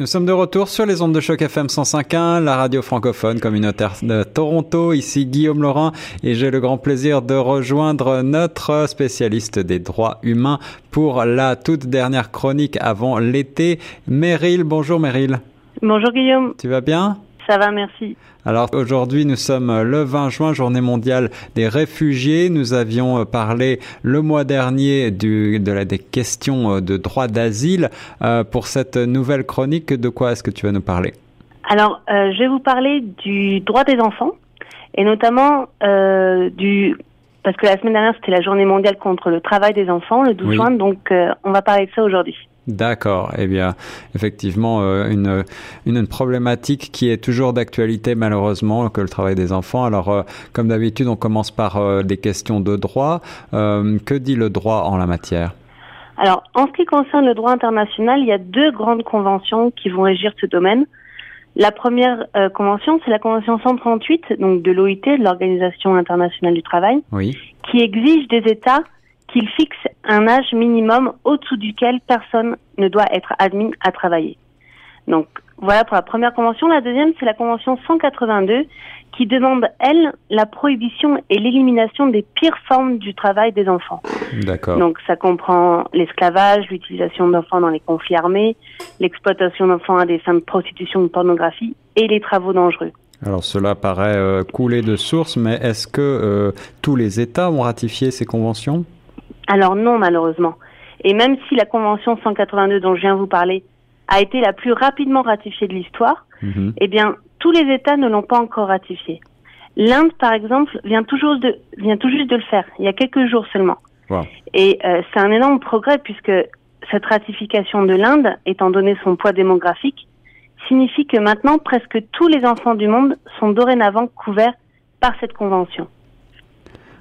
Nous sommes de retour sur les ondes de choc FM 105.1, la radio francophone communautaire de Toronto. Ici Guillaume Laurent et j'ai le grand plaisir de rejoindre notre spécialiste des droits humains pour la toute dernière chronique avant l'été. Meryl, bonjour Meryl. Bonjour Guillaume. Tu vas bien? Ça va, merci. Alors aujourd'hui, nous sommes le 20 juin, journée mondiale des réfugiés. Nous avions parlé le mois dernier du, de la, des questions de droit d'asile. Euh, pour cette nouvelle chronique, de quoi est-ce que tu vas nous parler? Alors, euh, je vais vous parler du droit des enfants et notamment euh, du parce que la semaine dernière c'était la journée mondiale contre le travail des enfants, le 12 Oui. juin, donc euh, on va parler de ça aujourd'hui. D'accord. Eh bien, effectivement, euh, une, une, une problématique qui est toujours d'actualité, malheureusement, que le travail des enfants. Alors, euh, comme d'habitude, on commence par euh, des questions de droit. Que dit le droit en la matière? Alors, en ce qui concerne le droit international, il y a deux grandes conventions qui vont régir ce domaine. La première convention, c'est la convention 138, donc de l'OIT, de l'Organisation internationale du travail, Oui. qui exige des États qu'ils fixent un âge minimum au-dessous duquel personne ne doit être admis à travailler. Donc voilà pour la première convention. La deuxième, c'est la convention 182 qui demande, elle, la prohibition et l'élimination des pires formes du travail des enfants. D'accord. Donc ça comprend l'esclavage, l'utilisation d'enfants dans les conflits armés, l'exploitation d'enfants à des fins de prostitution ou de pornographie et les travaux dangereux. Alors, cela paraît euh, couler de source, mais est-ce que euh, tous les États ont ratifié ces conventions? Alors non, malheureusement. Et même si la Convention 182 dont je viens vous parler a été la plus rapidement ratifiée de l'histoire, Mhm. eh bien, tous les États ne l'ont pas encore ratifiée. L'Inde, par exemple, vient toujours de, vient tout juste de le faire, il y a quelques jours seulement. Wow. Et euh, c'est un énorme progrès puisque cette ratification de l'Inde, étant donné son poids démographique, signifie que maintenant presque tous les enfants du monde sont dorénavant couverts par cette convention.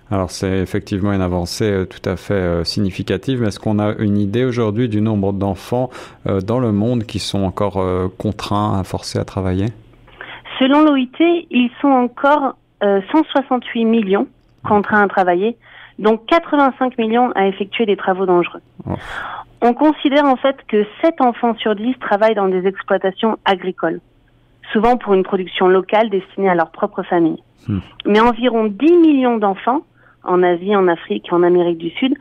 Alors, c'est effectivement une avancée euh, tout à fait euh, significative, mais est-ce qu'on a une idée aujourd'hui du nombre d'enfants euh, dans le monde qui sont encore contraints, forcés à travailler? Selon l'OIT, ils sont encore euh, 168 millions contraints à travailler, dont 85 millions à effectuer des travaux dangereux. Oh. On considère en fait que 7 enfants sur 10 travaillent dans des exploitations agricoles, souvent pour une production locale destinée à leur propre famille. Hmm. Mais environ 10 millions d'enfants, en Asie, en Afrique en Amérique du Sud,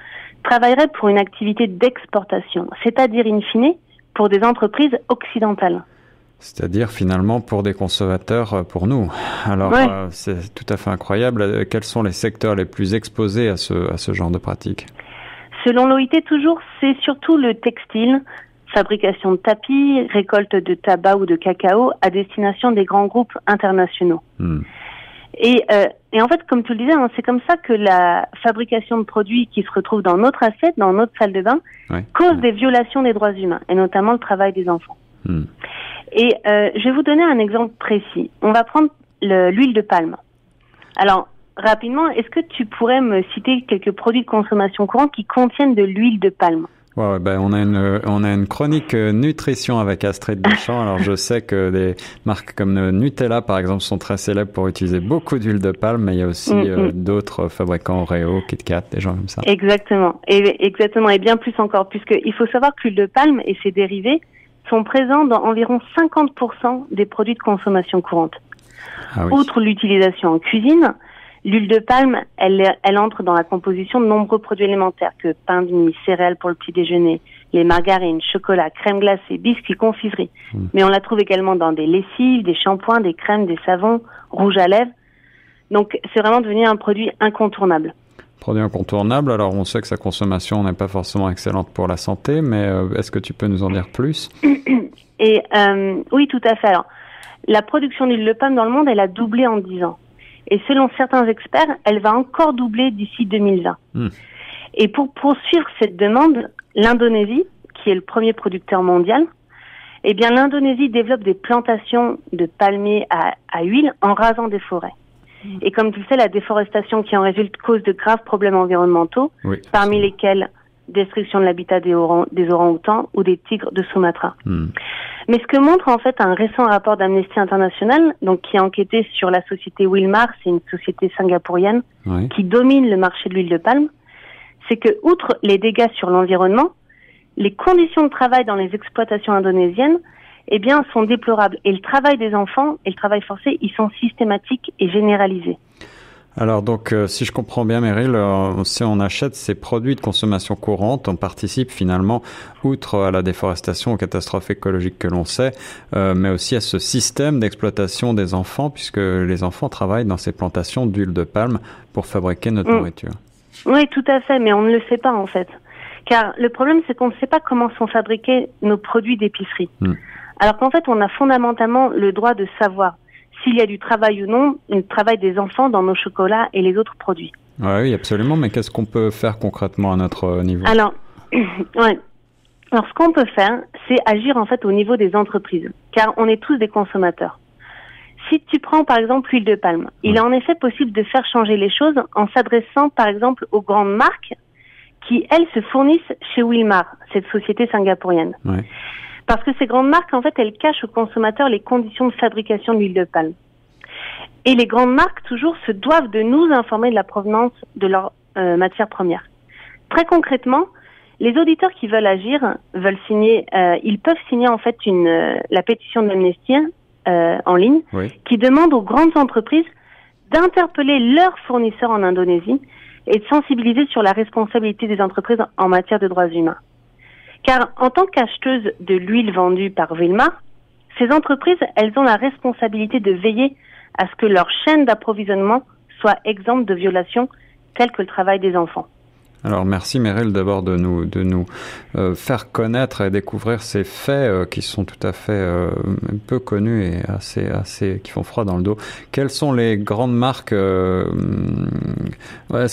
travailleraient pour une activité d'exportation, c'est-à-dire in fine pour des entreprises occidentales. C'est-à-dire finalement pour des consommateurs, euh, pour nous. Alors Ouais. euh, c'est tout à fait incroyable. Euh, Quels sont les secteurs les plus exposés à ce, à ce genre de pratique? Selon l'OIT, toujours, c'est surtout le textile, fabrication de tapis, récolte de tabac ou de cacao à destination des grands groupes internationaux. Hmm. Et, euh, et en fait, comme tu le disais, hein, c'est comme ça que la fabrication de produits qui se retrouvent dans notre assiette, dans notre salle de bain, Ouais. cause des violations des droits humains, et notamment le travail des enfants. Hmm. Et euh, je vais vous donner un exemple précis. On va prendre le- l'huile de palme. Alors, rapidement, est-ce que tu pourrais me citer quelques produits de consommation courante qui contiennent de l'huile de palme? Ouais, ben on a une euh, on a une chronique euh, nutrition avec Astrid Deschamps. Alors je sais que des marques comme euh, Nutella par exemple sont très célèbres pour utiliser beaucoup d'huile de palme, mais il y a aussi Mm, euh, mm. d'autres fabricants Oreo, KitKat, des gens comme ça. Exactement. Et exactement, et bien plus encore, puisqu'il faut savoir que l'huile de palme et ses dérivés sont présents dans environ 50% des produits de consommation courante. Ah oui. Outre l'utilisation en cuisine, l'huile de palme, elle, elle entre dans la composition de nombreux produits alimentaires que pain de mie, céréales pour le petit déjeuner, les margarines, chocolat, crème glacée, biscuits, confiseries. Mm. Mais on la trouve également dans des lessives, des shampoings, des crèmes, des savons, rouges à lèvres. Donc c'est vraiment devenu un produit incontournable. Produit incontournable. Alors on sait que sa consommation n'est pas forcément excellente pour la santé, mais euh, est-ce que tu peux nous en dire plus? Et euh, oui, tout à fait. Alors, la production d'huile de palme dans le monde, elle a doublé en 10 ans. Et selon certains experts, elle va encore doubler d'ici 2020. Hmm. Et pour poursuivre cette demande, l'Indonésie, qui est le premier producteur mondial, eh bien l'Indonésie développe des plantations de palmiers à, à huile en rasant des forêts. Et comme tu le sais, la déforestation qui en résulte cause de graves problèmes environnementaux, Oui. parmi lesquels destruction de l'habitat des, orang- des orang-outans ou des tigres de Sumatra. Hmm. Mais ce que montre en fait un récent rapport d'Amnesty International, donc qui a enquêté sur la société Wilmar, c'est une société singapourienne Oui. qui domine le marché de l'huile de palme, c'est que outre les dégâts sur l'environnement, les conditions de travail dans les exploitations indonésiennes, eh bien, sont déplorables. Et le travail des enfants et le travail forcé, ils sont systématiques et généralisés. Alors donc, euh, si je comprends bien, Meryl, euh, si on achète ces produits de consommation courante, on participe finalement, outre à la déforestation, aux catastrophes écologiques que l'on sait, euh, mais aussi à ce système d'exploitation des enfants, puisque les enfants travaillent dans ces plantations d'huile de palme pour fabriquer notre mm. nourriture. Oui, tout à fait, mais on ne le sait pas en fait. Car le problème, c'est qu'on ne sait pas comment sont fabriqués nos produits d'épicerie. Mm. Alors qu'en fait, on a fondamentalement le droit de savoir s'il y a du travail ou non, le travail des enfants dans nos chocolats et les autres produits. oui, absolument. Mais qu'est-ce qu'on peut faire concrètement à notre niveau? Alors, ouais. Alors, ce qu'on peut faire, c'est agir en fait au niveau des entreprises, car on est tous des consommateurs. Si tu prends par exemple l'huile de palme, il est en effet possible de faire changer les choses en s'adressant par exemple aux grandes marques qui, elles, se fournissent chez Wilmar, cette société singapourienne. Ouais. Parce que ces grandes marques, en fait, elles cachent aux consommateurs les conditions de fabrication de l'huile de palme. Et les grandes marques, toujours, se doivent de nous informer de la provenance de leurs euh, matières premières. Très concrètement, les auditeurs qui veulent agir veulent signer, euh, ils peuvent signer en fait une euh, la pétition d'amnistie euh, en ligne qui demande aux grandes entreprises d'interpeller leurs fournisseurs en Indonésie et de sensibiliser sur la responsabilité des entreprises en matière de droits humains. Car en tant qu'acheteuse de l'huile vendue par Vilma, ces entreprises, elles ont la responsabilité de veiller à ce que leur chaîne d'approvisionnement soit exempte de violations telles que le travail des enfants. Alors merci Meryl d'abord de nous de nous euh, faire connaître et découvrir ces faits euh, qui sont tout à fait euh, peu connus et assez assez qui font froid dans le dos. Quelles sont les grandes marques Est-ce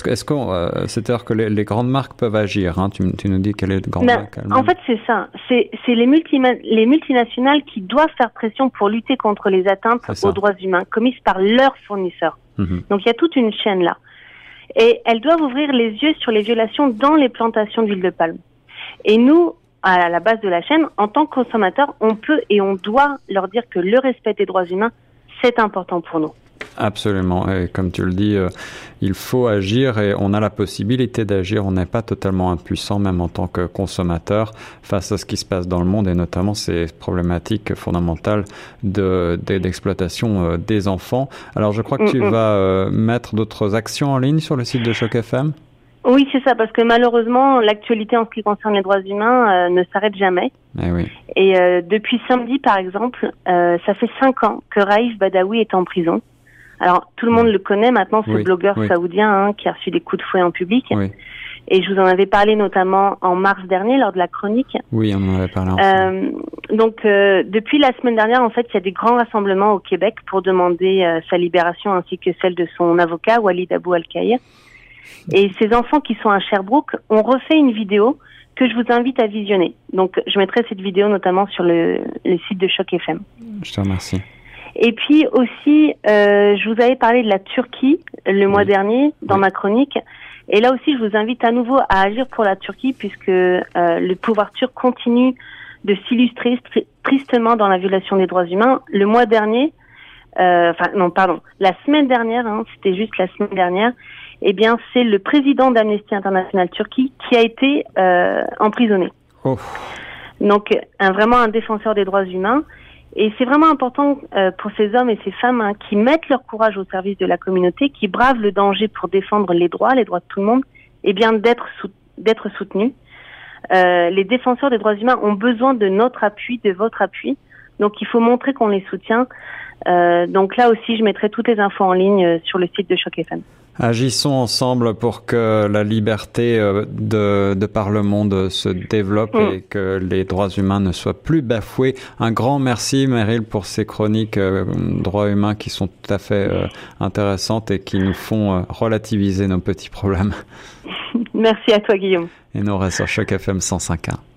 que est-ce qu'on c'est-à-dire que les, grandes marques peuvent agir hein? tu, tu, nous dis quelle est grande ben, marque En fait c'est ça. C'est les multi les multinationales qui doivent faire pression pour lutter contre les atteintes aux droits humains commises par leurs fournisseurs. Mhm. Donc il y a toute une chaîne là et elles doivent ouvrir les yeux sur les violations dans les plantations d'huile de palme. Et nous, à la base de la chaîne, en tant que consommateurs, on peut et on doit leur dire que le respect des droits humains, c'est important pour nous. Absolument. Et comme tu le dis, euh, il faut agir et on a la possibilité d'agir. On n'est pas totalement impuissant, même en tant que consommateur, face à ce qui se passe dans le monde et notamment ces problématiques fondamentales d'exploitation de, euh, des enfants. Alors, je crois que tu mm, mm. vas euh, mettre d'autres actions en ligne sur le site de Choc FM. Oui, c'est ça, parce que malheureusement, l'actualité en ce qui concerne les droits humains ne s'arrête jamais. Eh oui. Et depuis samedi, par exemple, ça fait cinq ans que Raif Badawi est en prison. Alors, tout le monde le connaît maintenant, ce blogueur saoudien hein, qui a reçu des coups de fouet en public. Et je vous en avais parlé notamment en mars dernier lors de la chronique. Oui, on en avait parlé. Euh, donc, euh, depuis la semaine dernière, en fait, il y a des grands rassemblements au Québec pour demander euh, sa libération ainsi que celle de son avocat, Walid Abou Al-Kaïr. Et ces enfants qui sont à Sherbrooke ont refait une vidéo que je vous invite à visionner. Donc, je mettrai cette vidéo notamment sur le, le site de Choc FM. Je te remercie. Et puis aussi, euh, je vous avais parlé de la Turquie le mois dernier dans ma chronique. Et là aussi, je vous invite à nouveau à agir pour la Turquie puisque euh, le pouvoir turc continue de s'illustrer tristement dans la violation des droits humains. Le mois dernier, euh, enfin non, pardon, la semaine dernière, hein, c'était juste la semaine dernière, eh bien, c'est le président d'Amnesty International Turquie qui a été euh, emprisonné. Oh. Donc, un, vraiment un défenseur des droits humains. Et c'est vraiment important euh, pour ces hommes et ces femmes hein, qui mettent leur courage au service de la communauté, qui bravent le danger pour défendre les droits, les droits de tout le monde, et bien d'être d'être soutenus. Euh, les défenseurs des droits humains ont besoin de notre appui, de votre appui. Donc il faut montrer qu'on les soutient. Euh, donc là aussi, je mettrai toutes les infos en ligne sur le site de Choc FM. Agissons ensemble pour que la liberté euh, de, de par le monde se développe mm. et que les droits humains ne soient plus bafoués. Un grand merci, Meryl, pour ces chroniques euh, droits humains qui sont tout à fait euh, intéressantes et qui nous font relativiser nos petits problèmes. Merci à toi, Guillaume. Et nous, on reste sur Choc FM 105.1.